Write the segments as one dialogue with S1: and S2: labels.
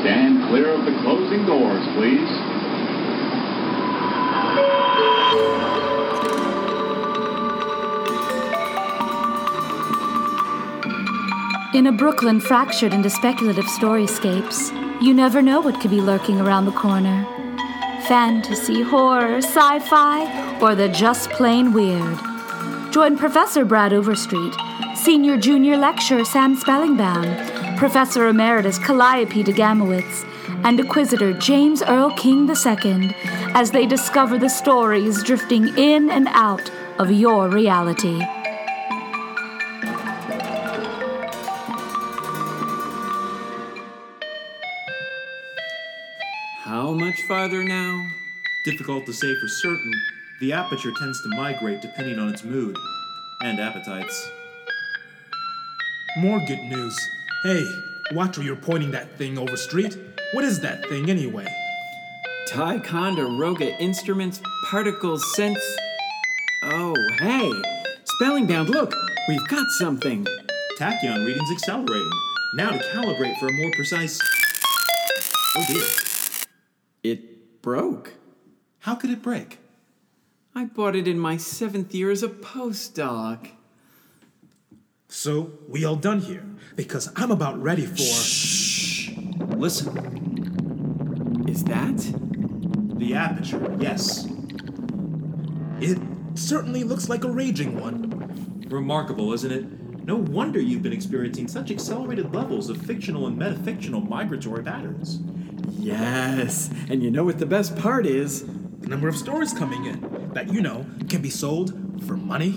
S1: Stand clear of the closing doors, please.
S2: In a Brooklyn fractured into speculative storyscapes, you never know what could be lurking around the corner. Fantasy, horror, sci fi, or the just plain weird. Join Professor Brad Overstreet, Senior Junior Lecturer Sam Spellingbound, Professor Emeritus Calliope de Gamowitz, and Inquisitor James Earl King II as they discover the stories drifting in and out of your reality.
S3: How much farther now?
S4: Difficult to say for certain. The aperture tends to migrate depending on its mood and appetites.
S5: More good news. Hey, watch where you're pointing that thing Overstreet. What is that thing anyway?
S3: Ticonderoga Instruments Particles Sense. Oh, hey! Spellingbound, look! We've got something!
S4: Tachyon readings accelerating. Now to calibrate for a more precise. Oh dear.
S3: It broke.
S4: How could it break?
S3: I bought it in my seventh year as a postdoc.
S5: So, we all done here, because I'm about ready for.
S4: Shh. Listen.
S3: Is that?
S4: The aperture, yes.
S5: It certainly looks like a raging one.
S4: Remarkable, isn't it? No wonder you've been experiencing such accelerated levels of fictional and metafictional migratory patterns.
S3: Yes, and you know what the best part is?
S5: The number of stories coming in that, you know, can be sold for money.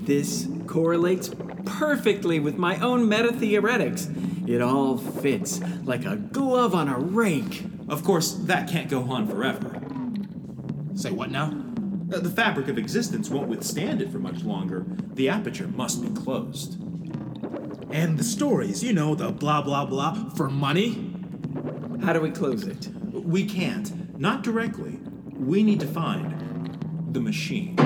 S3: This correlates perfectly with my own meta theoretics. It all fits like a glove on a rake.
S4: Of course, that can't go on forever.
S5: Say what now?
S4: Uh, The fabric of existence won't withstand it for much longer. The aperture must be closed.
S5: And the stories, you know, the blah blah blah for money.
S3: How do we close it?
S4: We can't. Not directly. We need to find the machine.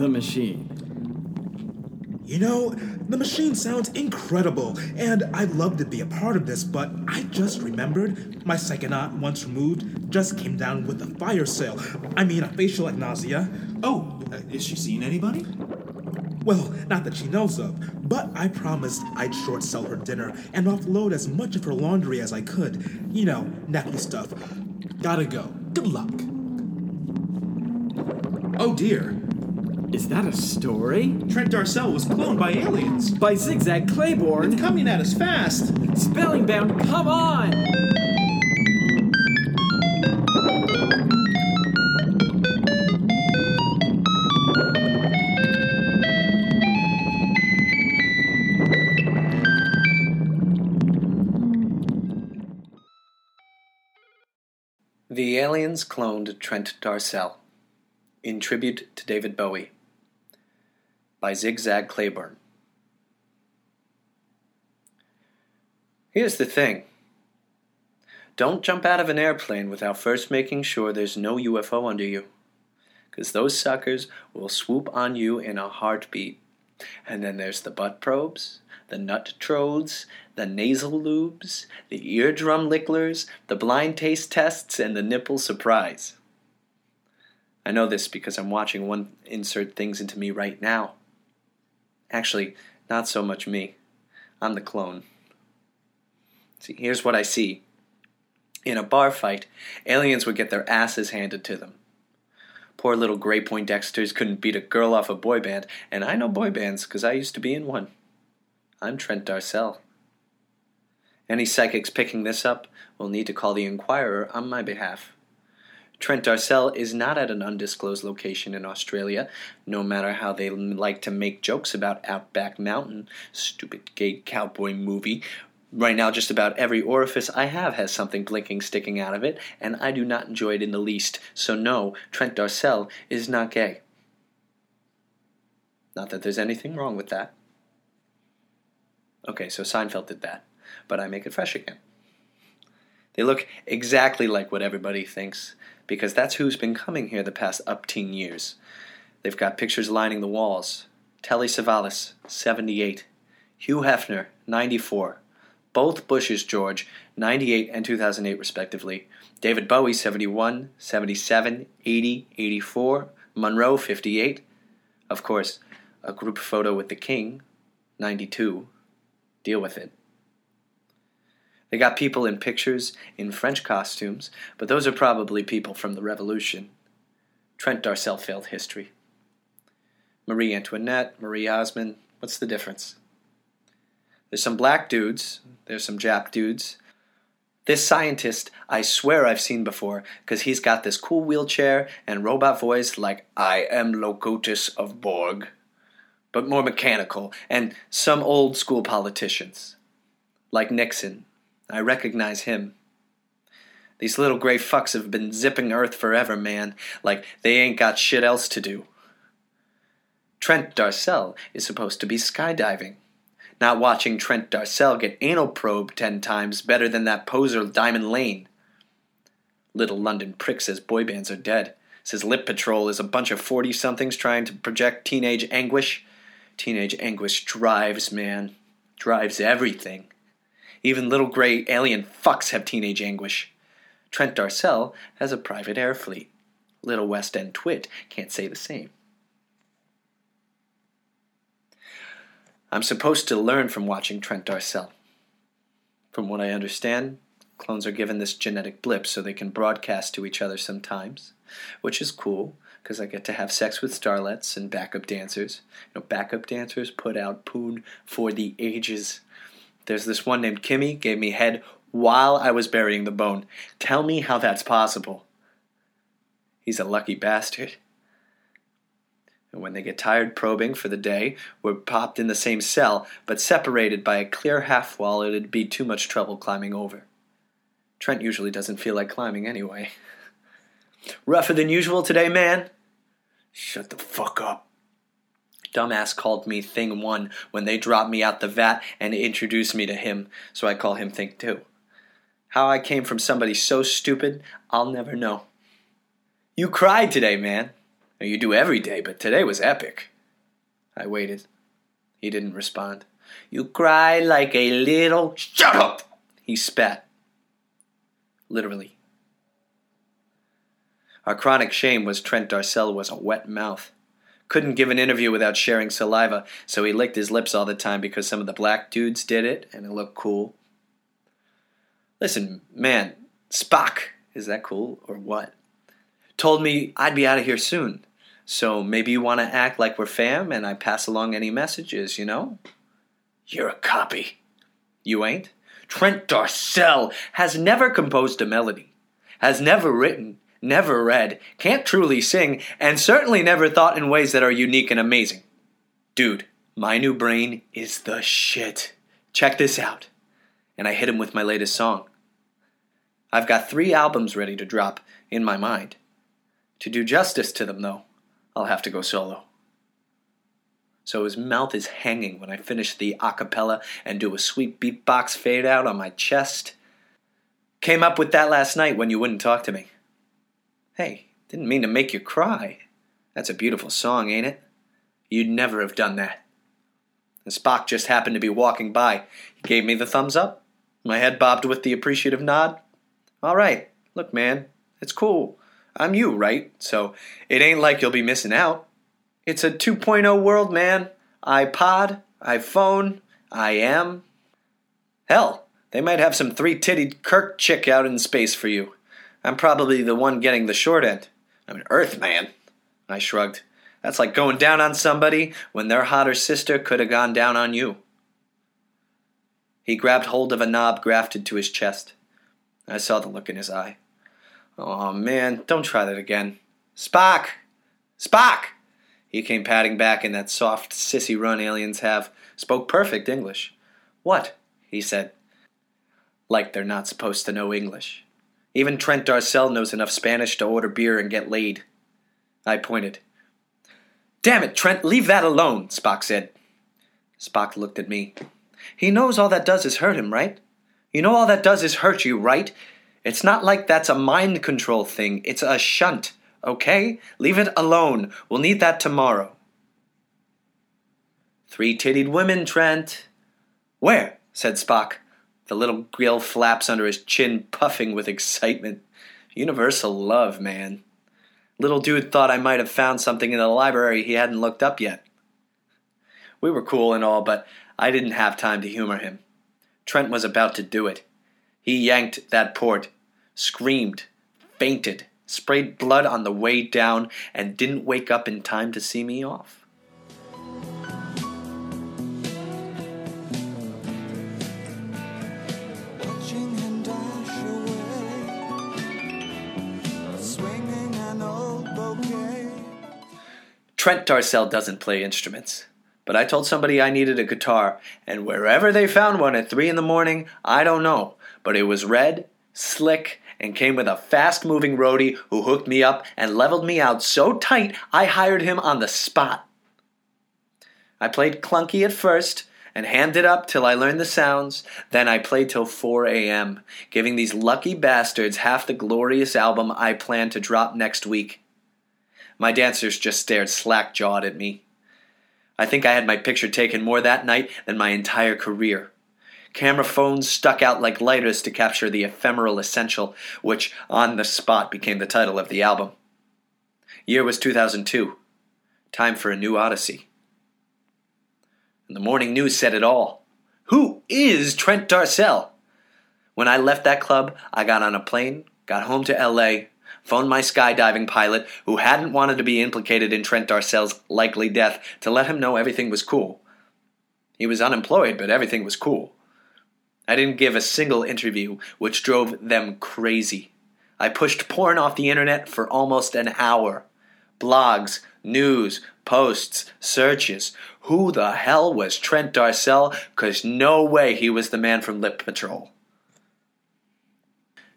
S3: The machine.
S5: You know, the machine sounds incredible, and I'd love to be a part of this, but I just remembered my psychonaut, once removed, just came down with a fire sale. I mean, a facial at nausea.
S4: Oh, uh, is she seeing anybody?
S5: Well, not that she knows of, but I promised I'd short sell her dinner and offload as much of her laundry as I could. You know, nappy stuff. Gotta go. Good luck.
S4: Oh dear.
S3: Is that a story?
S4: Trent Darcel was cloned by aliens.
S3: By Zigzag Claiborne?
S4: It's coming at us fast.
S3: Spellingbound, come on!
S6: The aliens cloned Trent Darcel in tribute to David Bowie by Zigzag Claiborne. Here's the thing don't jump out of an airplane without first making sure there's no UFO under you, because those suckers will swoop on you in a heartbeat. And then there's the butt probes, the nut trodes, the nasal lubes, the eardrum licklers, the blind taste tests, and the nipple surprise. I know this because I'm watching one insert things into me right now. Actually, not so much me. I'm the clone. See, here's what I see. In a bar fight, aliens would get their asses handed to them. Poor little Grey Poindexters couldn't beat a girl off a boy band, and I know boy bands because I used to be in one. I'm Trent Darcel. Any psychics picking this up will need to call the Inquirer on my behalf. Trent Darcel is not at an undisclosed location in Australia, no matter how they like to make jokes about Outback Mountain, stupid gay cowboy movie. Right now, just about every orifice I have has something blinking sticking out of it, and I do not enjoy it in the least. So, no, Trent Darcel is not gay. Not that there's anything wrong with that. Okay, so Seinfeld did that, but I make it fresh again. They look exactly like what everybody thinks, because that's who's been coming here the past upteen years. They've got pictures lining the walls. Telly Savalas, 78. Hugh Hefner, 94. Both Bushes George, 98 and 2008 respectively. David Bowie, 71, 77, 80, 84. Monroe, 58. Of course, a group photo with the King, 92. Deal with it. They got people in pictures in French costumes, but those are probably people from the Revolution. Trent Darcel failed history. Marie Antoinette, Marie Osmond, what's the difference? There's some black dudes, there's some Jap dudes. This scientist, I swear I've seen before, because he's got this cool wheelchair and robot voice like, I am Locutus of Borg, but more mechanical, and some old school politicians, like Nixon. I recognize him. These little gray fucks have been zipping Earth forever, man, like they ain't got shit else to do. Trent Darcel is supposed to be skydiving. Not watching Trent Darcel get anal probed ten times better than that poser Diamond Lane. Little London prick says boy bands are dead. Says Lip Patrol is a bunch of 40 somethings trying to project teenage anguish. Teenage anguish drives, man. Drives everything. Even little gray alien fucks have teenage anguish. Trent Darcel has a private air fleet. Little West End twit can't say the same. I'm supposed to learn from watching Trent Darcel. From what I understand, clones are given this genetic blip so they can broadcast to each other sometimes, which is cool because I get to have sex with starlets and backup dancers. You know, backup dancers put out poon for the ages. There's this one named Kimmy gave me head while I was burying the bone. Tell me how that's possible. He's a lucky bastard. And when they get tired probing for the day, we're popped in the same cell, but separated by a clear half wall it'd be too much trouble climbing over. Trent usually doesn't feel like climbing anyway. Rougher than usual today, man? Shut the fuck up. Dumbass called me Thing 1 when they dropped me out the vat and introduced me to him, so I call him Thing 2. How I came from somebody so stupid, I'll never know. You cried today, man. You do every day, but today was epic. I waited. He didn't respond. You cry like a little. Shut up! He spat. Literally. Our chronic shame was Trent Darcel was a wet mouth. Couldn't give an interview without sharing saliva, so he licked his lips all the time because some of the black dudes did it and it looked cool. Listen, man, Spock, is that cool or what? Told me I'd be out of here soon. So maybe you want to act like we're fam and I pass along any messages, you know? You're a copy. You ain't? Trent Darcel has never composed a melody, has never written, never read, can't truly sing, and certainly never thought in ways that are unique and amazing. Dude, my new brain is the shit. Check this out. And I hit him with my latest song. I've got three albums ready to drop in my mind. To do justice to them, though, I'll have to go solo. So his mouth is hanging when I finish the acapella and do a sweet beatbox fade out on my chest. Came up with that last night when you wouldn't talk to me. Hey, didn't mean to make you cry. That's a beautiful song, ain't it? You'd never have done that. And Spock just happened to be walking by. He gave me the thumbs up. My head bobbed with the appreciative nod. All right, look, man, it's cool. I'm you, right? So it ain't like you'll be missing out. It's a 2.0 world, man. iPod, iPhone, I am. Hell, they might have some three tittied Kirk chick out in space for you. I'm probably the one getting the short end. I'm an Earth man. I shrugged. That's like going down on somebody when their hotter sister could have gone down on you. He grabbed hold of a knob grafted to his chest. I saw the look in his eye. Oh man, don't try that again. Spock! Spock! He came padding back in that soft, sissy run aliens have. Spoke perfect English. What? he said. Like they're not supposed to know English. Even Trent Darcel knows enough Spanish to order beer and get laid. I pointed. Damn it, Trent, leave that alone, Spock said. Spock looked at me. He knows all that does is hurt him, right? You know all that does is hurt you, right? It's not like that's a mind control thing, it's a shunt, okay? Leave it alone. We'll need that tomorrow. Three tittied women, Trent. Where? said Spock, the little grill flaps under his chin puffing with excitement. Universal love, man. Little dude thought I might have found something in the library he hadn't looked up yet. We were cool and all, but I didn't have time to humor him. Trent was about to do it. He yanked that port, screamed, fainted, sprayed blood on the way down, and didn't wake up in time to see me off. Trent Darcel doesn't play instruments. But I told somebody I needed a guitar, and wherever they found one at 3 in the morning, I don't know. But it was red, slick, and came with a fast moving roadie who hooked me up and leveled me out so tight I hired him on the spot. I played clunky at first and hammed it up till I learned the sounds. Then I played till 4 a.m., giving these lucky bastards half the glorious album I plan to drop next week. My dancers just stared slack jawed at me. I think I had my picture taken more that night than my entire career. Camera phones stuck out like lighters to capture the ephemeral essential, which on the spot became the title of the album. Year was 2002. Time for a new odyssey. And the morning news said it all. Who is Trent Darcel? When I left that club, I got on a plane, got home to LA, phoned my skydiving pilot, who hadn't wanted to be implicated in Trent Darcel's likely death, to let him know everything was cool. He was unemployed, but everything was cool. I didn't give a single interview, which drove them crazy. I pushed porn off the internet for almost an hour. Blogs, news, posts, searches. Who the hell was Trent Darcel? Cause no way he was the man from Lip Patrol.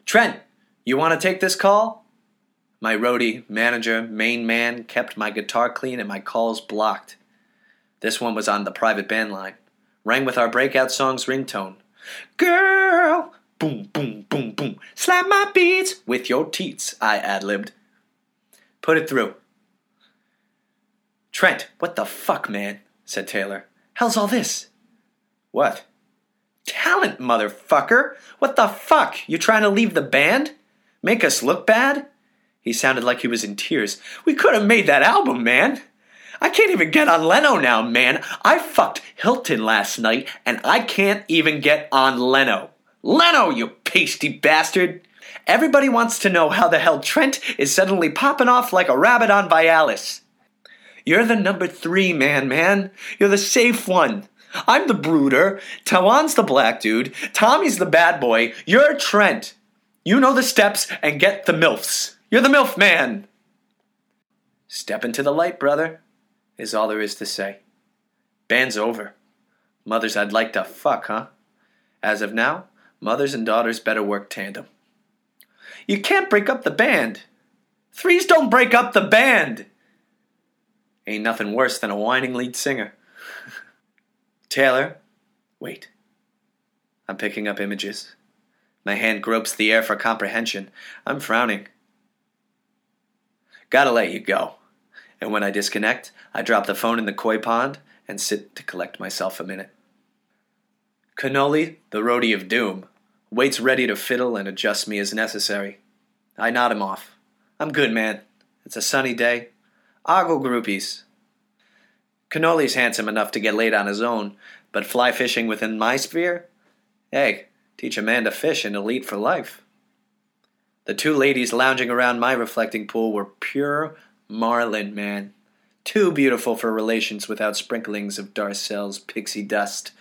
S6: Trent, you want to take this call? My roadie, manager, main man kept my guitar clean and my calls blocked. This one was on the private band line. Rang with our breakout song's ringtone. Girl! Boom, boom, boom, boom. Slap my beats with your teats, I ad libbed. Put it through. Trent, what the fuck, man? said Taylor. How's all this? What? Talent, motherfucker! What the fuck? You trying to leave the band? Make us look bad? He sounded like he was in tears. We could have made that album, man. I can't even get on Leno now, man. I fucked Hilton last night, and I can't even get on Leno. Leno, you pasty bastard! Everybody wants to know how the hell Trent is suddenly popping off like a rabbit on Vialis. You're the number three man, man. You're the safe one. I'm the brooder. Tawan's the black dude. Tommy's the bad boy. You're Trent. You know the steps and get the MILFs. You're the MILF man. Step into the light, brother, is all there is to say. Band's over. Mothers I'd like to fuck, huh? As of now, mothers and daughters better work tandem. You can't break up the band. Threes don't break up the band. Ain't nothing worse than a whining lead singer. Taylor, wait. I'm picking up images. My hand gropes the air for comprehension. I'm frowning. Gotta let you go. And when I disconnect, I drop the phone in the koi pond and sit to collect myself a minute. Cannoli, the roadie of doom, waits ready to fiddle and adjust me as necessary. I nod him off. I'm good, man. It's a sunny day. Ogle groupies. Cannoli's handsome enough to get laid on his own, but fly fishing within my sphere? Hey, teach a man to fish and he'll eat for life. The two ladies lounging around my reflecting pool were pure marlin, man. Too beautiful for relations without sprinklings of Darcel's pixie dust.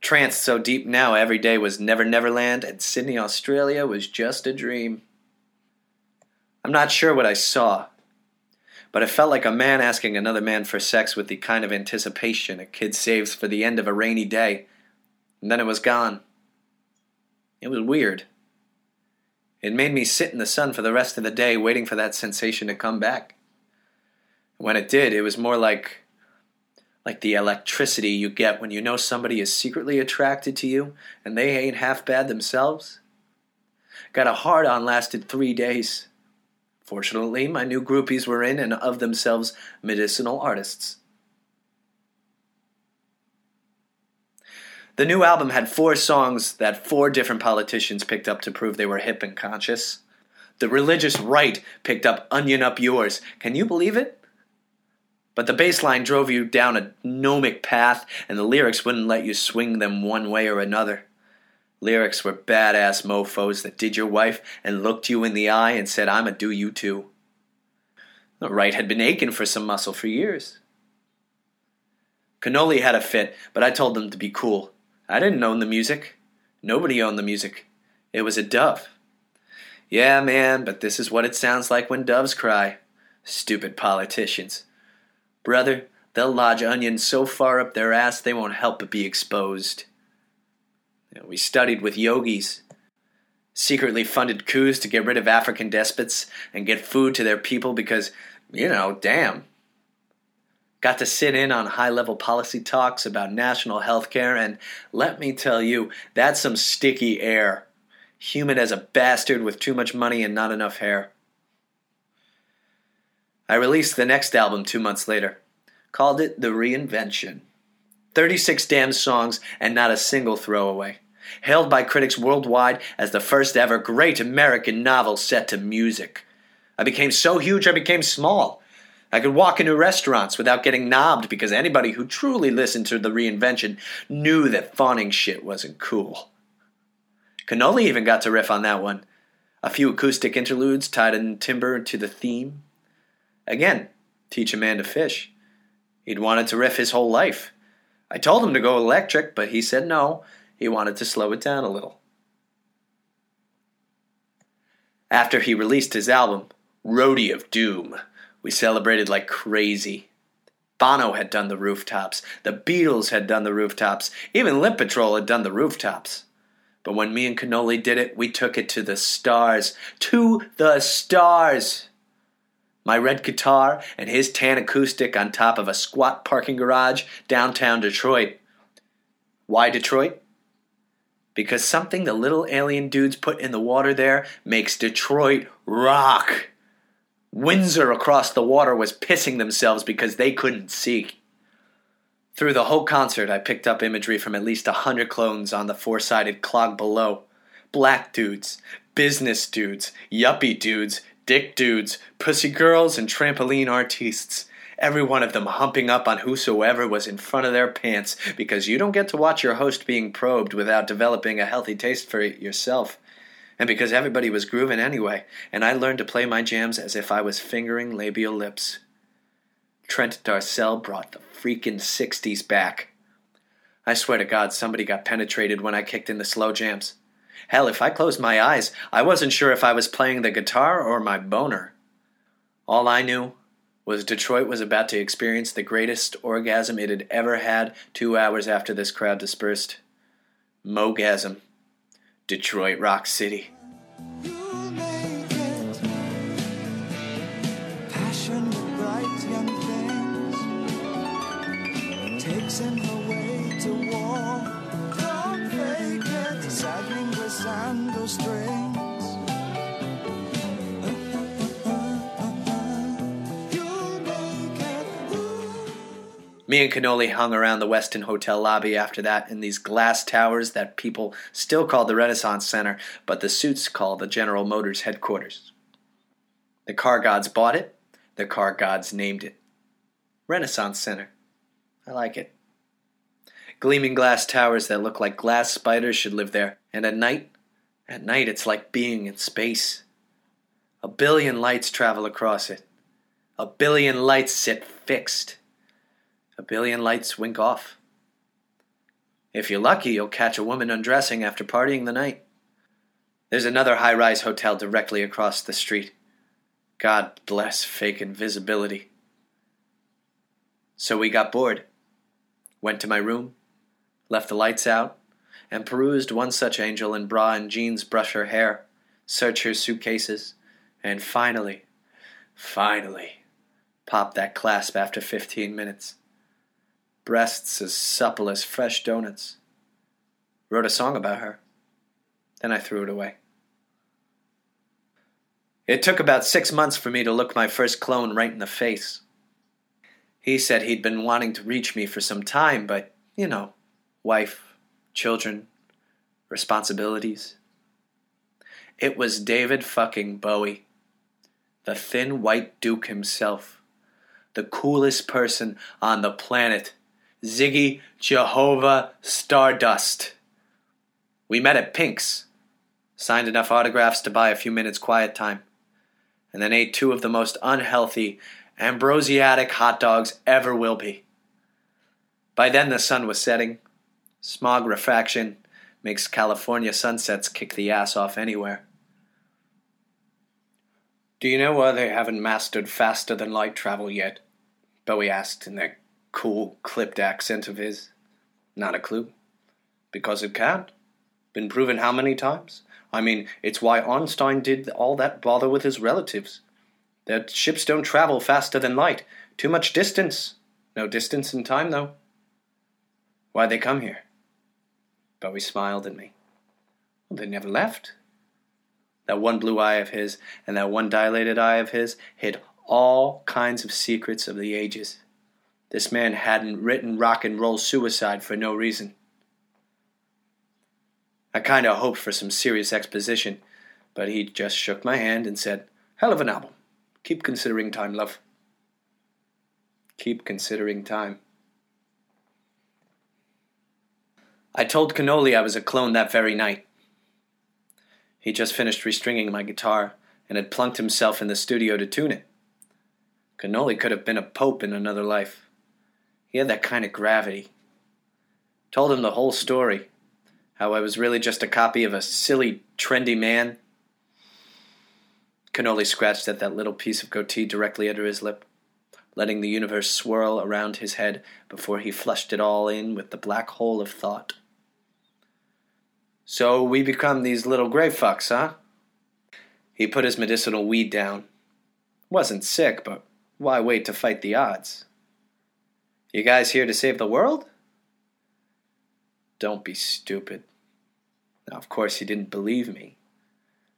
S6: Tranced so deep now every day was Never Neverland, and Sydney, Australia was just a dream. I'm not sure what I saw, but it felt like a man asking another man for sex with the kind of anticipation a kid saves for the end of a rainy day, and then it was gone. It was weird. It made me sit in the sun for the rest of the day waiting for that sensation to come back. When it did, it was more like like the electricity you get when you know somebody is secretly attracted to you and they ain't half bad themselves. Got a hard on lasted three days. Fortunately, my new groupies were in and of themselves medicinal artists. The new album had four songs that four different politicians picked up to prove they were hip and conscious. The religious right picked up Onion Up Yours. Can you believe it? But the bass line drove you down a gnomic path, and the lyrics wouldn't let you swing them one way or another. Lyrics were badass mofos that did your wife and looked you in the eye and said, I'm a do you too. The right had been aching for some muscle for years. Cannoli had a fit, but I told them to be cool. I didn't own the music. Nobody owned the music. It was a dove. Yeah, man, but this is what it sounds like when doves cry. Stupid politicians. Brother, they'll lodge onions so far up their ass they won't help but be exposed. You know, we studied with yogis, secretly funded coups to get rid of African despots and get food to their people because, you know, damn. Got to sit in on high level policy talks about national health care, and let me tell you, that's some sticky air. Humid as a bastard with too much money and not enough hair. I released the next album two months later. Called it The Reinvention. 36 damn songs and not a single throwaway. Hailed by critics worldwide as the first ever great American novel set to music. I became so huge I became small. I could walk into restaurants without getting knobbed because anybody who truly listened to the reinvention knew that fawning shit wasn't cool. Cannoli even got to riff on that one. A few acoustic interludes tied in timber to the theme. Again, teach a man to fish. He'd wanted to riff his whole life. I told him to go electric, but he said no. He wanted to slow it down a little. After he released his album, Roadie of Doom, we celebrated like crazy. Bono had done the rooftops, the Beatles had done the rooftops, even Limp Patrol had done the rooftops. But when me and Cannoli did it, we took it to the stars. To the stars! My red guitar and his tan acoustic on top of a squat parking garage downtown Detroit. Why Detroit? Because something the little alien dudes put in the water there makes Detroit rock. Windsor across the water was pissing themselves because they couldn't see. Through the whole concert, I picked up imagery from at least a hundred clones on the four sided clog below. Black dudes, business dudes, yuppie dudes, dick dudes, pussy girls, and trampoline artistes. Every one of them humping up on whosoever was in front of their pants because you don't get to watch your host being probed without developing a healthy taste for it yourself. And because everybody was grooving anyway, and I learned to play my jams as if I was fingering labial lips. Trent Darcel brought the freaking 60s back. I swear to God, somebody got penetrated when I kicked in the slow jams. Hell, if I closed my eyes, I wasn't sure if I was playing the guitar or my boner. All I knew was Detroit was about to experience the greatest orgasm it had ever had two hours after this crowd dispersed. Mogasm. Detroit Rock City. Me and Cannoli hung around the Westin Hotel lobby after that in these glass towers that people still call the Renaissance Center, but the suits call the General Motors headquarters. The car gods bought it, the car gods named it. Renaissance Center. I like it. Gleaming glass towers that look like glass spiders should live there, and at night, at night it's like being in space. A billion lights travel across it. A billion lights sit fixed. A billion lights wink off. If you're lucky, you'll catch a woman undressing after partying the night. There's another high rise hotel directly across the street. God bless fake invisibility. So we got bored. Went to my room, left the lights out, and perused one such angel in bra and jeans brush her hair, search her suitcases, and finally, finally, pop that clasp after 15 minutes breasts as supple as fresh donuts. Wrote a song about her. Then I threw it away. It took about six months for me to look my first clone right in the face. He said he'd been wanting to reach me for some time, but, you know, wife, children, responsibilities. It was David fucking Bowie, the thin white duke himself, the coolest person on the planet, Ziggy Jehovah Stardust. We met at Pink's, signed enough autographs to buy a few minutes quiet time, and then ate two of the most unhealthy, ambrosiatic hot dogs ever will be. By then the sun was setting. Smog refraction makes California sunsets kick the ass off anywhere. Do you know why they haven't mastered faster than light travel yet? Bowie asked in that cool, clipped accent of his. Not a clue. Because it can't. Been proven how many times? I mean, it's why Einstein did all that bother with his relatives. Their ships don't travel faster than light. Too much distance. No distance in time, though. Why'd they come here? Bowie smiled at me. Well, they never left. That one blue eye of his and that one dilated eye of his hid all kinds of secrets of the ages. This man hadn't written rock and roll suicide for no reason. I kind of hoped for some serious exposition, but he just shook my hand and said, Hell of an album. Keep considering time, love. Keep considering time. I told Cannoli I was a clone that very night. He just finished restringing my guitar and had plunked himself in the studio to tune it. Cannoli could have been a pope in another life. He had that kind of gravity. Told him the whole story how I was really just a copy of a silly, trendy man. Cannoli scratched at that little piece of goatee directly under his lip, letting the universe swirl around his head before he flushed it all in with the black hole of thought. So we become these little gray fucks, huh? He put his medicinal weed down. Wasn't sick, but why wait to fight the odds? You guys here to save the world? Don't be stupid. Now, of course, he didn't believe me.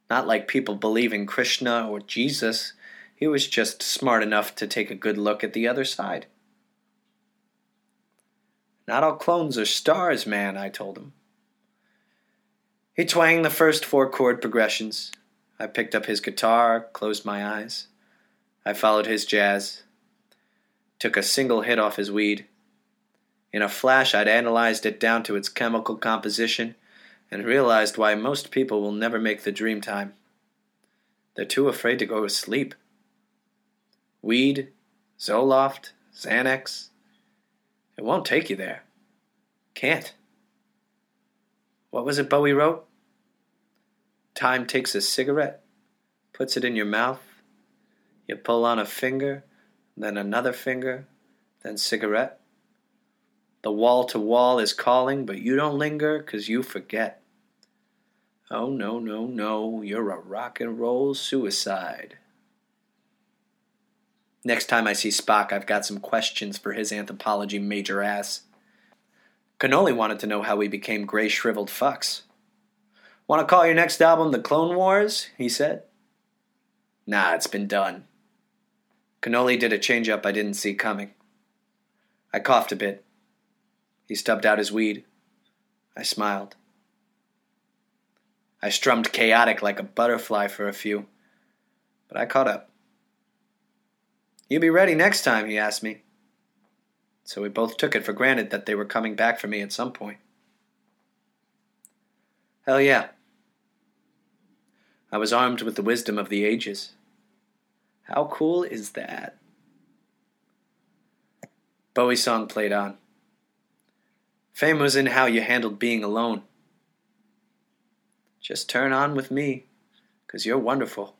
S6: Not like people believe in Krishna or Jesus. He was just smart enough to take a good look at the other side. Not all clones are stars, man, I told him. He twanged the first four chord progressions. I picked up his guitar, closed my eyes. I followed his jazz. Took a single hit off his weed. In a flash, I'd analyzed it down to its chemical composition and realized why most people will never make the dream time. They're too afraid to go to sleep. Weed, Zoloft, Xanax. It won't take you there. Can't. What was it Bowie wrote? Time takes a cigarette, puts it in your mouth. You pull on a finger, then another finger, then cigarette. The wall to wall is calling, but you don't linger 'cause you forget. Oh, no, no, no, you're a rock and roll suicide. Next time I see Spock, I've got some questions for his anthropology major ass. Cannoli wanted to know how we became gray shriveled fucks. Want to call your next album The Clone Wars? he said. Nah, it's been done. Cannoli did a change up I didn't see coming. I coughed a bit. He stubbed out his weed. I smiled. I strummed chaotic like a butterfly for a few, but I caught up. You'll be ready next time, he asked me. So we both took it for granted that they were coming back for me at some point. Hell yeah. I was armed with the wisdom of the ages. How cool is that? Bowie's song played on. Fame was in how you handled being alone. Just turn on with me, 'cause you're wonderful.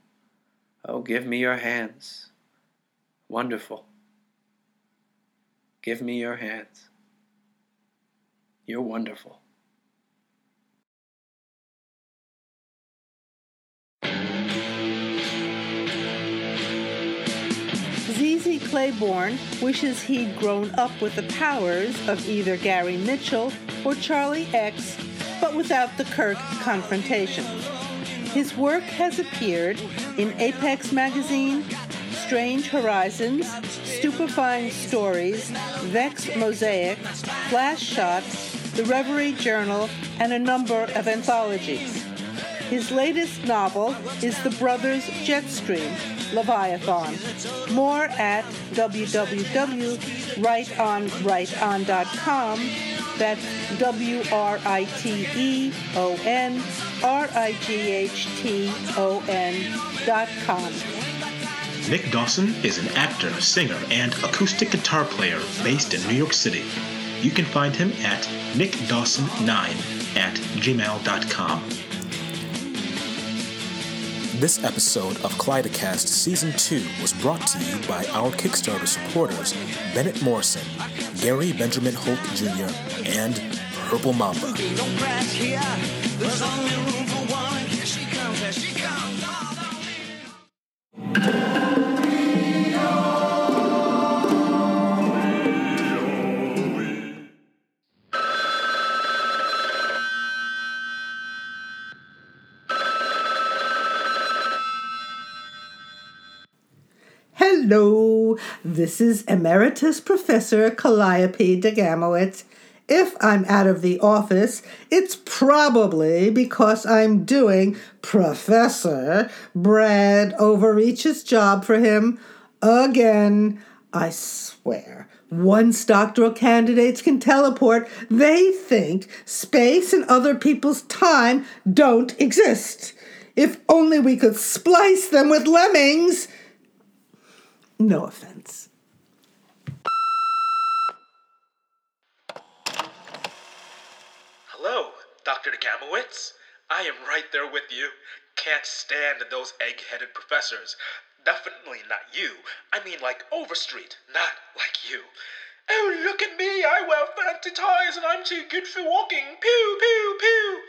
S6: Oh, give me your hands. Wonderful. Give me your hands. You're wonderful.
S7: ZZ Claiborne wishes he'd grown up with the powers of either Gary Mitchell or Charlie X, but without the Kirk confrontation. His work has appeared in Apex Magazine, Strange Horizons, Stupefying Stories, Vex Mosaic, Flash Shot, The Reverie Journal, and a number of anthologies. His latest novel is The Brothers Jetstream, Leviathan. More at www.writeonrighton.com. That's W R I T E O N R I G H T O N dot com.
S8: Nick Dawson is an actor, singer, and acoustic guitar player based in New York City. You can find him at nickdawson9 at gmail.com. This episode of Kaleidocast Season 2 was brought to you by our Kickstarter supporters Bennett Morrison, Gary Benjamin Holt Jr., and Purple Mamba.
S7: This is Emeritus Professor Calliope de Gamowitz. If I'm out of the office, it's probably because I'm doing Professor Brad Overreach's job for him again. I swear, once doctoral candidates can teleport, they think space and other people's time don't exist. If only we could splice them with lemmings. No offense.
S8: Hello, Dr. Gamowitz. I am right there with you. Can't stand those egg headed professors. Definitely not you. I mean, like Overstreet, not like you. Oh, look at me. I wear fancy ties and I'm too good for walking. Pew, pew, pew.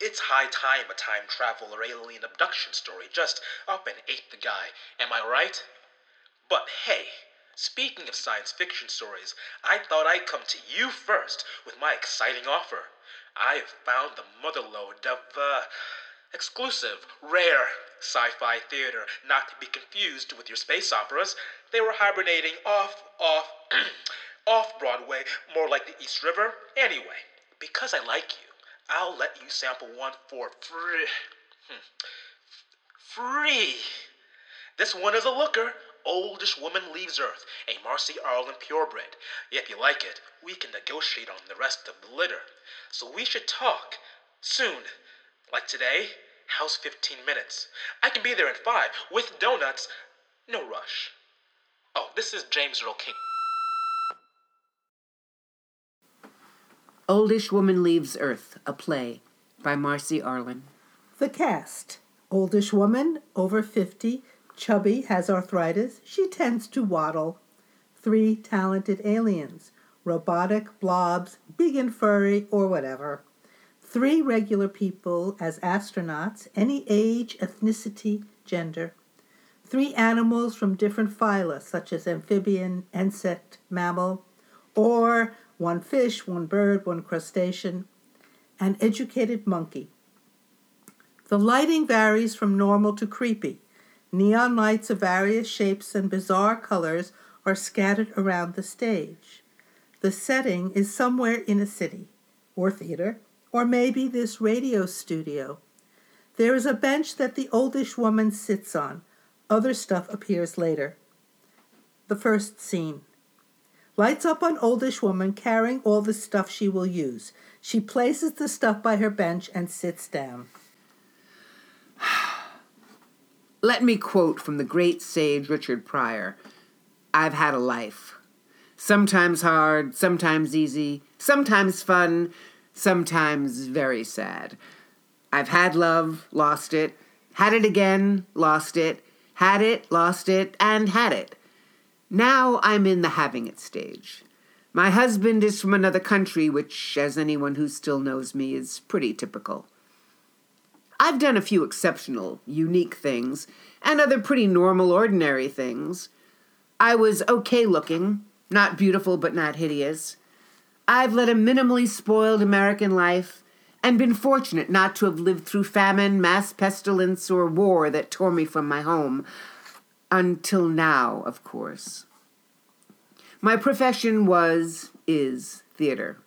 S8: It's high time a time travel or alien abduction story just up and ate the guy. Am I right? But hey, speaking of science fiction stories, I thought I'd come to you first with my exciting offer. I have found the motherlode of, uh, exclusive, rare sci fi theater, not to be confused with your space operas. They were hibernating off, off, off Broadway, more like the East River. Anyway, because I like you, I'll let you sample one for free. Hmm. Free. This one is a looker. Oldish woman leaves Earth, a Marcy Arlen purebred. If you like it, we can negotiate on the rest of the litter. So we should talk soon. Like today, how's 15 minutes? I can be there in five with donuts. No rush. Oh, this is James Earl King.
S9: Oldish Woman Leaves Earth, a play by Marcy Arlen.
S7: The cast oldish woman, over 50, chubby, has arthritis. She tends to waddle. Three talented aliens robotic, blobs, big and furry, or whatever. Three regular people as astronauts, any age, ethnicity, gender. Three animals from different phyla, such as amphibian, insect, mammal, or one fish, one bird, one crustacean. An educated monkey. The lighting varies from normal to creepy. Neon lights of various shapes and bizarre colors are scattered around the stage. The setting is somewhere in a city, or theater, or maybe this radio studio. There is a bench that the oldish woman sits on. Other stuff appears later. The first scene. Lights up on oldish woman carrying all the stuff she will use. She places the stuff by her bench and sits down.
S9: Let me quote from the great sage Richard Pryor I've had a life. Sometimes hard, sometimes easy, sometimes fun, sometimes very sad. I've had love, lost it, had it again, lost it, had it, lost it, and had it. Now I'm in the having it stage. My husband is from another country, which, as anyone who still knows me, is pretty typical. I've done a few exceptional, unique things, and other pretty normal, ordinary things. I was okay looking, not beautiful but not hideous. I've led a minimally spoiled American life and been fortunate not to have lived through famine, mass pestilence, or war that tore me from my home. Until now, of course. My profession was, is theater.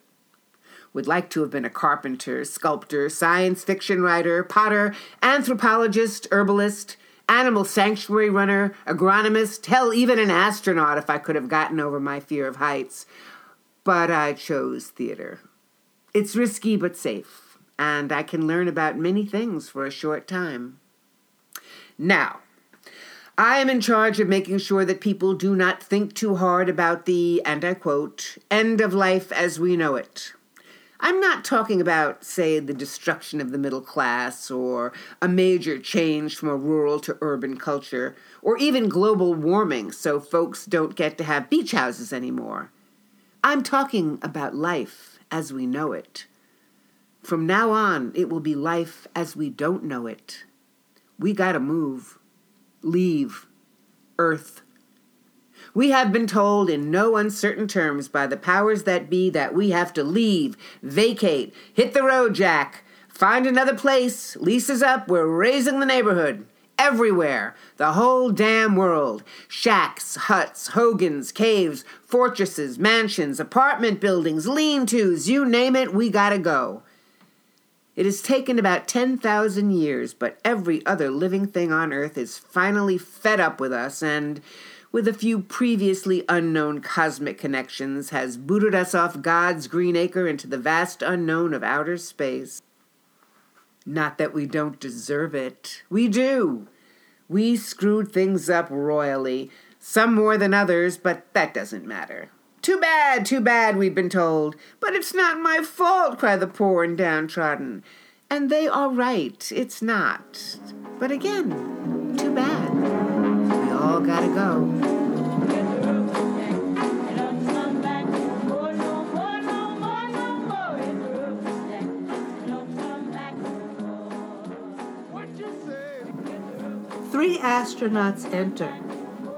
S9: Would like to have been a carpenter, sculptor, science fiction writer, potter, anthropologist, herbalist, animal sanctuary runner, agronomist, hell, even an astronaut if I could have gotten over my fear of heights. But I chose theater. It's risky but safe, and I can learn about many things for a short time. Now, I am in charge of making sure that people do not think too hard about the, and I quote, end of life as we know it. I'm not talking about, say, the destruction of the middle class or a major change from a rural to urban culture or even global warming so folks don't get to have beach houses anymore. I'm talking about life as we know it. From now on, it will be life as we don't know it. We gotta move, leave, Earth. We have been told in no uncertain terms by the powers that be that we have to leave, vacate, hit the road, Jack, find another place, leases up, we're raising the neighborhood. Everywhere, the whole damn world. Shacks, huts, hogans, caves, fortresses, mansions, apartment buildings, lean tos, you name it, we gotta go. It has taken about 10,000 years, but every other living thing on Earth is finally fed up with us and, with a few previously unknown cosmic connections, has booted us off God's green acre into the vast unknown of outer space. Not that we don't deserve it. We do. We screwed things up royally, some more than others, but that doesn't matter. Too bad, too bad, we've been told. But it's not my fault, cry the poor and downtrodden. And they are right, it's not. But again, too bad. All gotta go.
S7: Three astronauts enter.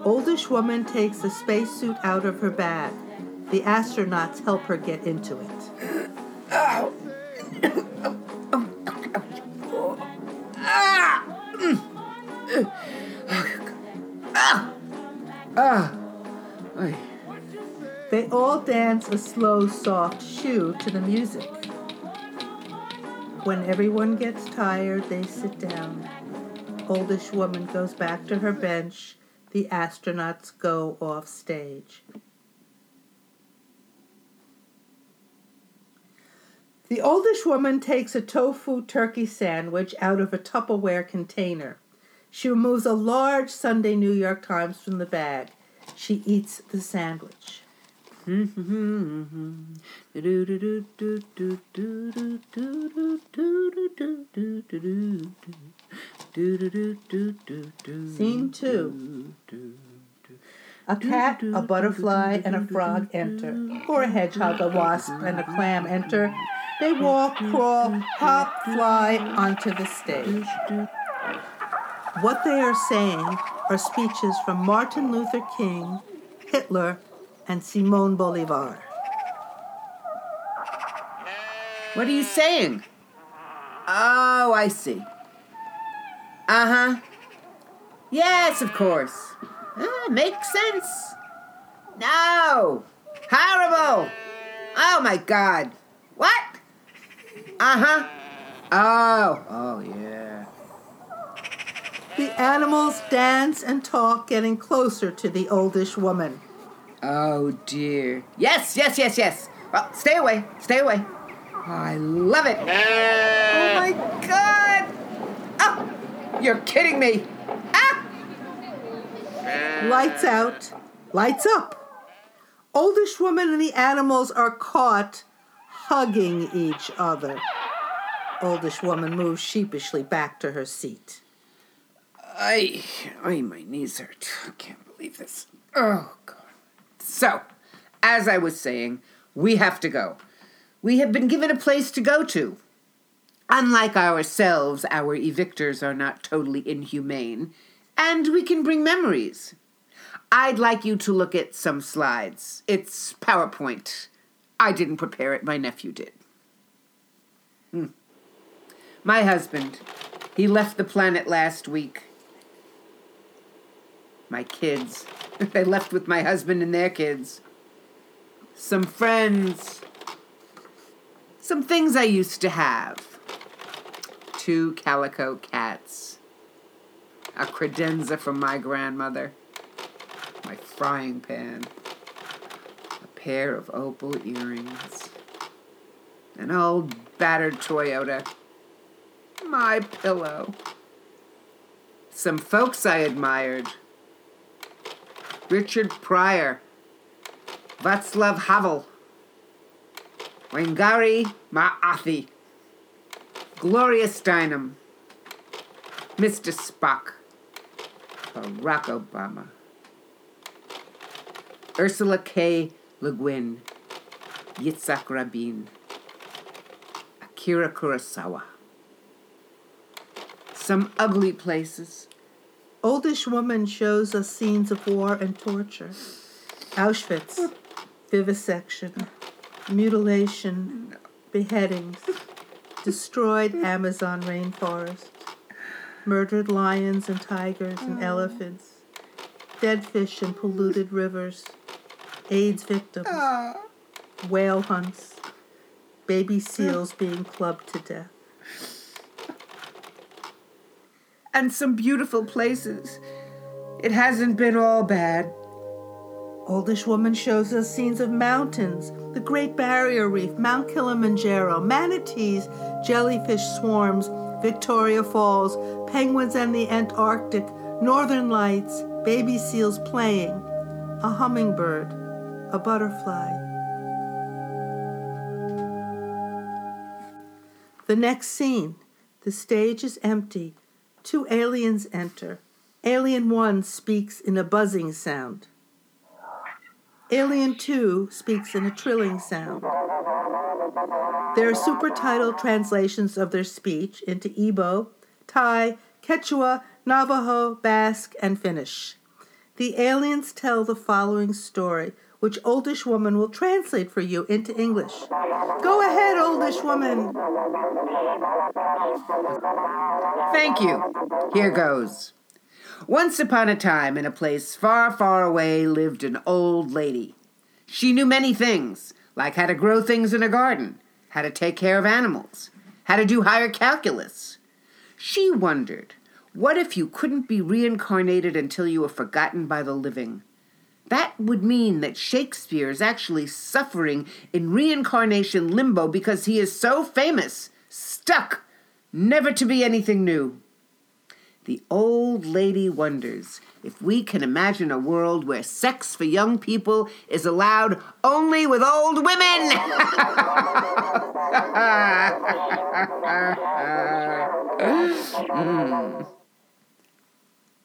S7: Oldish woman takes a spacesuit out of her bag. The astronauts help her get into it.
S9: Oy.
S7: dance a slow, soft shoe to the music. When everyone gets tired, they sit down. Oldish woman goes back to her bench. The astronauts go off stage. The oldish woman takes a tofu turkey sandwich out of a Tupperware container. She removes a large Sunday New York Times from the bag. She eats the sandwich. Scene two. A cat, a butterfly, and a frog enter, or a hedgehog, a wasp, and a clam enter. They walk, crawl, hop, fly onto the stage. What they are saying are speeches from Martin Luther King, Hitler, and Simon Bolivar.
S9: What are you saying? Oh, I see. Uh huh. Yes, of course. Ah, makes sense. No! Horrible! Oh my god. What? Uh huh. Oh, oh yeah.
S7: The animals dance and talk, getting closer to the oldish woman.
S9: Oh dear. Yes, yes, yes, yes. Well, stay away, stay away. I love it. Oh my god! Oh, you're kidding me. Ah!
S7: Lights out, lights up. Oldish woman and the animals are caught hugging each other. Oldish woman moves sheepishly back to her seat.
S9: I, I, my knees hurt. I can't believe this. Oh god. So, as I was saying, we have to go. We have been given a place to go to. Unlike ourselves, our evictors are not totally inhumane, and we can bring memories. I'd like you to look at some slides. It's PowerPoint. I didn't prepare it, my nephew did. Hmm. My husband, he left the planet last week. My kids. I left with my husband and their kids. Some friends. Some things I used to have. Two calico cats. A credenza from my grandmother. My frying pan. A pair of opal earrings. An old battered Toyota. My pillow. Some folks I admired. Richard Pryor, Václav Havel, Wangari Maathai, Gloria Steinem, Mr. Spock, Barack Obama, Ursula K. Le Guin, Yitzhak Rabin, Akira Kurosawa. Some ugly places.
S7: Oldish woman shows us scenes of war and torture. Auschwitz, vivisection, mutilation, beheadings, destroyed Amazon rainforest, murdered lions and tigers and oh. elephants, dead fish in polluted rivers, AIDS victims, ah. whale hunts, baby seals being clubbed to death.
S9: And some beautiful places. It hasn't been all bad.
S7: Oldish woman shows us scenes of mountains, the Great Barrier Reef, Mount Kilimanjaro, manatees, jellyfish swarms, Victoria Falls, penguins and the Antarctic, northern lights, baby seals playing, a hummingbird, a butterfly. The next scene the stage is empty. Two aliens enter. Alien 1 speaks in a buzzing sound. Alien 2 speaks in a trilling sound. There are super title translations of their speech into Igbo, Thai, Quechua, Navajo, Basque, and Finnish. The aliens tell the following story, which Oldish Woman will translate for you into English. Go ahead, Oldish Woman.
S9: Thank you. Here goes. Once upon a time, in a place far, far away, lived an old lady. She knew many things, like how to grow things in a garden, how to take care of animals, how to do higher calculus. She wondered, what if you couldn't be reincarnated until you were forgotten by the living? That would mean that Shakespeare is actually suffering in reincarnation limbo because he is so famous, stuck, never to be anything new. The old lady wonders if we can imagine a world where sex for young people is allowed only with old women. Mm.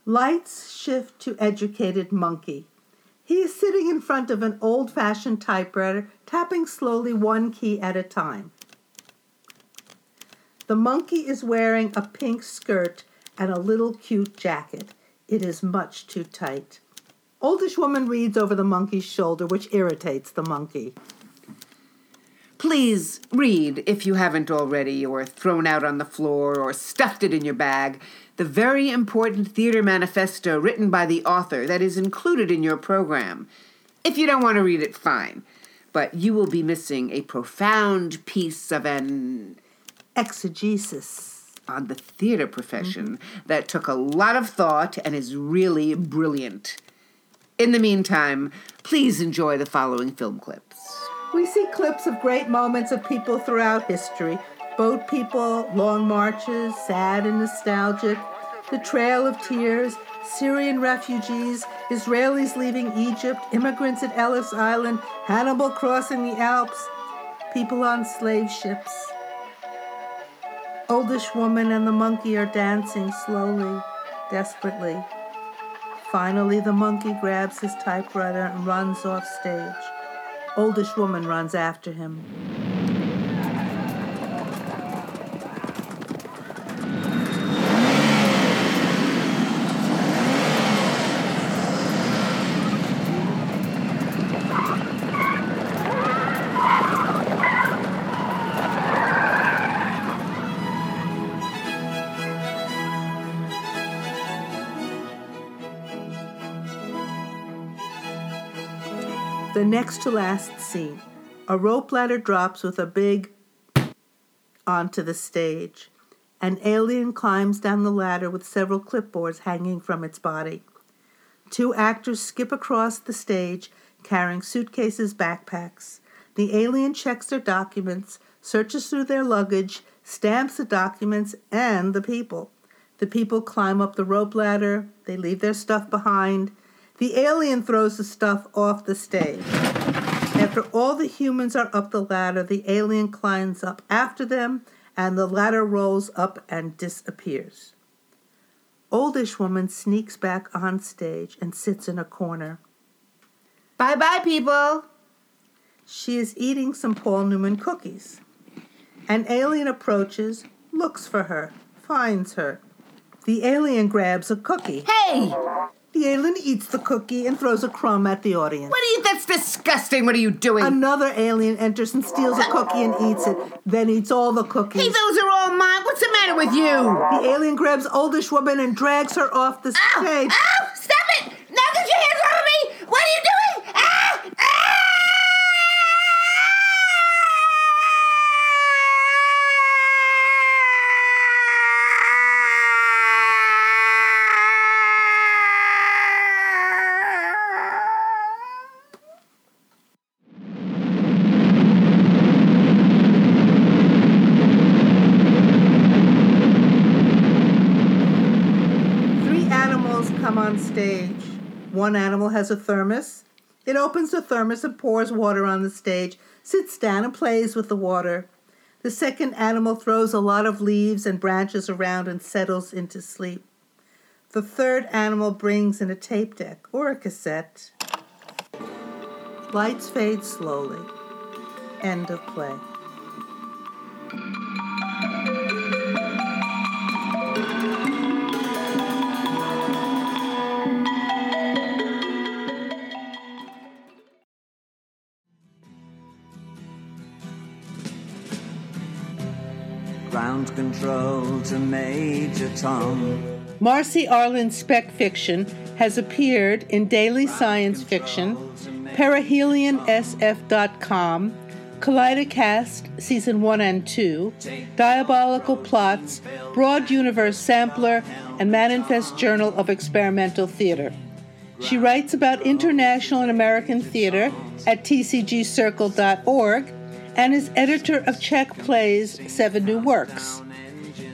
S7: Lights shift to educated monkey. He is sitting in front of an old fashioned typewriter, tapping slowly one key at a time. The monkey is wearing a pink skirt and a little cute jacket. It is much too tight. Oldish woman reads over the monkey's shoulder, which irritates the monkey.
S9: Please read, if you haven't already, or thrown out on the floor, or stuffed it in your bag, the very important theater manifesto written by the author that is included in your program. If you don't want to read it, fine. But you will be missing a profound piece of an
S7: Exegesis.
S9: on the theater profession mm-hmm. that took a lot of thought and is really brilliant. In the meantime, please enjoy the following film clips.
S7: We see clips of great moments of people throughout history boat people, long marches, sad and nostalgic, the Trail of Tears, Syrian refugees, Israelis leaving Egypt, immigrants at Ellis Island, Hannibal crossing the Alps, people on slave ships. Oldish woman and the monkey are dancing slowly, desperately. Finally, the monkey grabs his typewriter and runs off stage. Oldish woman runs after him. The next to last scene. A rope ladder drops with a big onto the stage. An alien climbs down the ladder with several clipboards hanging from its body. Two actors skip across the stage carrying suitcases, backpacks. The alien checks their documents, searches through their luggage, stamps the documents and the people. The people climb up the rope ladder, they leave their stuff behind. The alien throws the stuff off the stage. After all the humans are up the ladder, the alien climbs up after them, and the ladder rolls up and disappears. Oldish woman sneaks back on stage and sits in a corner.
S9: Bye bye, people.
S7: She is eating some Paul Newman cookies. An alien approaches, looks for her, finds her. The alien grabs a cookie.
S9: Hey!
S7: The alien eats the cookie and throws a crumb at the audience.
S9: What are you? That's disgusting. What are you doing?
S7: Another alien enters and steals a cookie and eats it, then eats all the cookies.
S9: hey, those are all mine. What's the matter with you?
S7: the alien grabs oldish woman and drags her off the stage.
S9: Ow! Stop it! Now get your hands off of me! What are you doing? Ah! Ah!
S7: Three animals come on stage. One animal has a thermos. It opens the thermos and pours water on the stage, sits down and plays with the water. The second animal throws a lot of leaves and branches around and settles into sleep. The third animal brings in a tape deck or a cassette. Lights fade slowly. End of play.
S10: Control to Major Tom.
S7: Marcy Arlen's spec fiction has appeared in Daily Science Fiction, PerihelionSF.com, Kaleidocast Season 1 and 2, Diabolical Plots, Broad Universe Sampler, and Manifest Journal of Experimental Theater. She writes about international and American theater at tcgcircle.org and is editor of Czech Plays Seven New Works.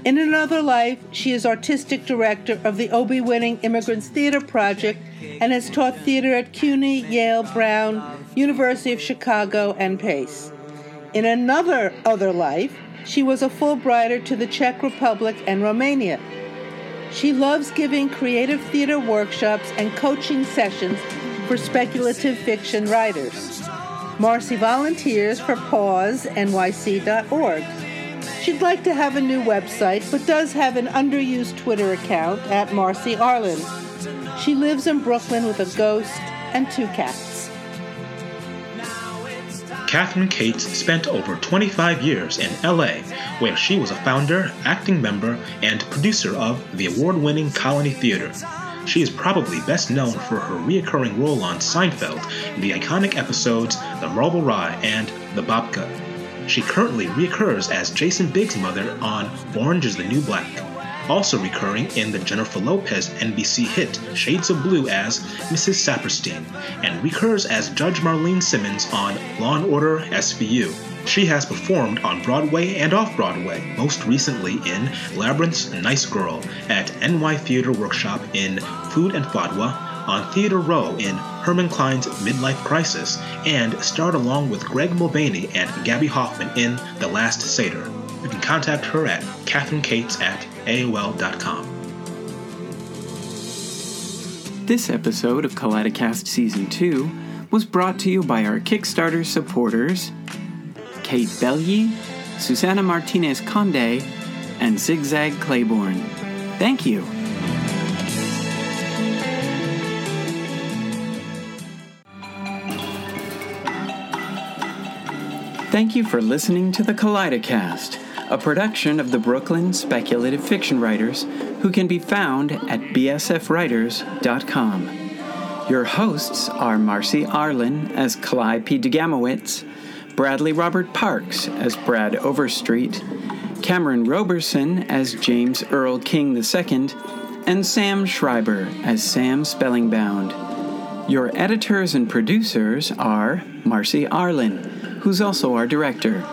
S7: In another life, she is artistic director of the Obie winning Immigrants Theater Project and has taught theater at CUNY, Yale, Brown, University of Chicago, and Pace. In another other life, she was a Fulbrighter to the Czech Republic and Romania. She loves giving creative theater workshops and coaching sessions for speculative fiction writers. Marcy volunteers for PauseNYC.org. She'd like to have a new website, but does have an underused Twitter account at Marcy Arlen. She lives in Brooklyn with a ghost and two cats.
S11: Catherine Cates spent over 25 years in LA, where she was a founder, acting member, and producer of the award winning Colony Theater. She is probably best known for her reoccurring role on Seinfeld in the iconic episodes The Marble Rye and The Babka. She currently reoccurs as Jason Biggs' mother on Orange is the New Black, also recurring in the Jennifer Lopez NBC hit Shades of Blue as Mrs. Saperstein, and recurs as Judge Marlene Simmons on Law and Order SVU. She has performed on Broadway and off Broadway, most recently in Labyrinth's Nice Girl at NY Theater Workshop in Food and Fadwa, on Theater Row in Herman Klein's Midlife Crisis, and starred along with Greg Mullavey and Gaby Hoffmann in The Last Seder. You can contact her at catherinecates at AOL.com.
S3: This episode of Kaleidocast Season 2 was brought to you by our Kickstarter supporters Kate Belye, Susana Martinez Conde, and Zigzag Claiborne. Thank you. Thank you for listening to the Kaleidocast, a production of the Brooklyn Speculative Fiction Writers, who can be found at bsfwriters.com. Your hosts are Marcy Arlen as Kalai P. DeGamowitz, Bradley Robert Parks as Brad Overstreet, Cameron Roberson as James Earl King II, and Sam Schreiber as Sam Spellingbound. Your editors and producers are Marcy Arlen, who's also our director,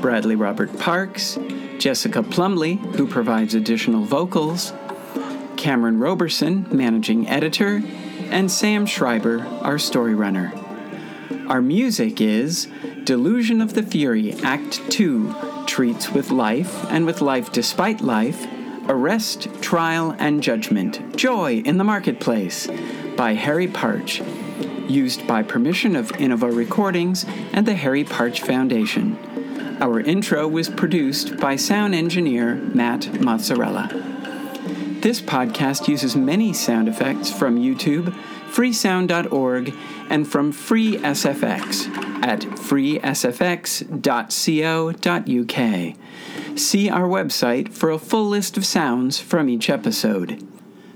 S3: Bradley Robert Parks, Jessica Plumley, who provides additional vocals, Cameron Roberson, managing editor, and Sam Schreiber, our story runner. Our music is Delusion of the Fury, Act 2, Treats with Life and with Life Despite Life, Arrest, Trial, and Judgment, Joy in the Marketplace by Harry Partch, used by permission of Innova Recordings and the Harry Partch Foundation. Our intro was produced by sound engineer Matt Mozzarella. This podcast uses many sound effects from YouTube, freesound.org, and from FreeSFX at freesfx.co.uk. See our website for a full list of sounds from each episode.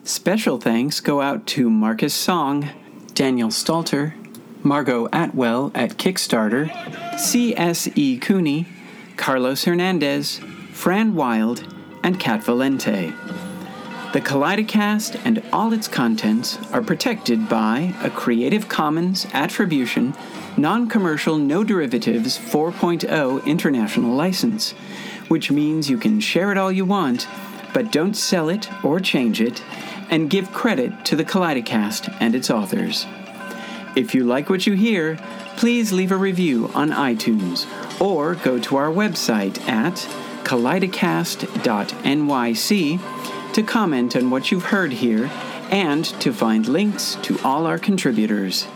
S3: Special thanks go out to Marcus Song, Daniel Stalter, Margot Atwell at Kickstarter, C.S.E. Cooney, Carlos Hernandez, Fran Wilde, and Cat Valente. The Kaleidocast and all its contents are protected by a Creative Commons Attribution, Non Commercial No Derivatives 4.0 International License, which means you can share it all you want, but don't sell it or change it, and give credit to the Kaleidocast and its authors. If you like what you hear, please leave a review on iTunes or go to our website at kaleidocast.nyc to comment on what you've heard here and to find links to all our contributors.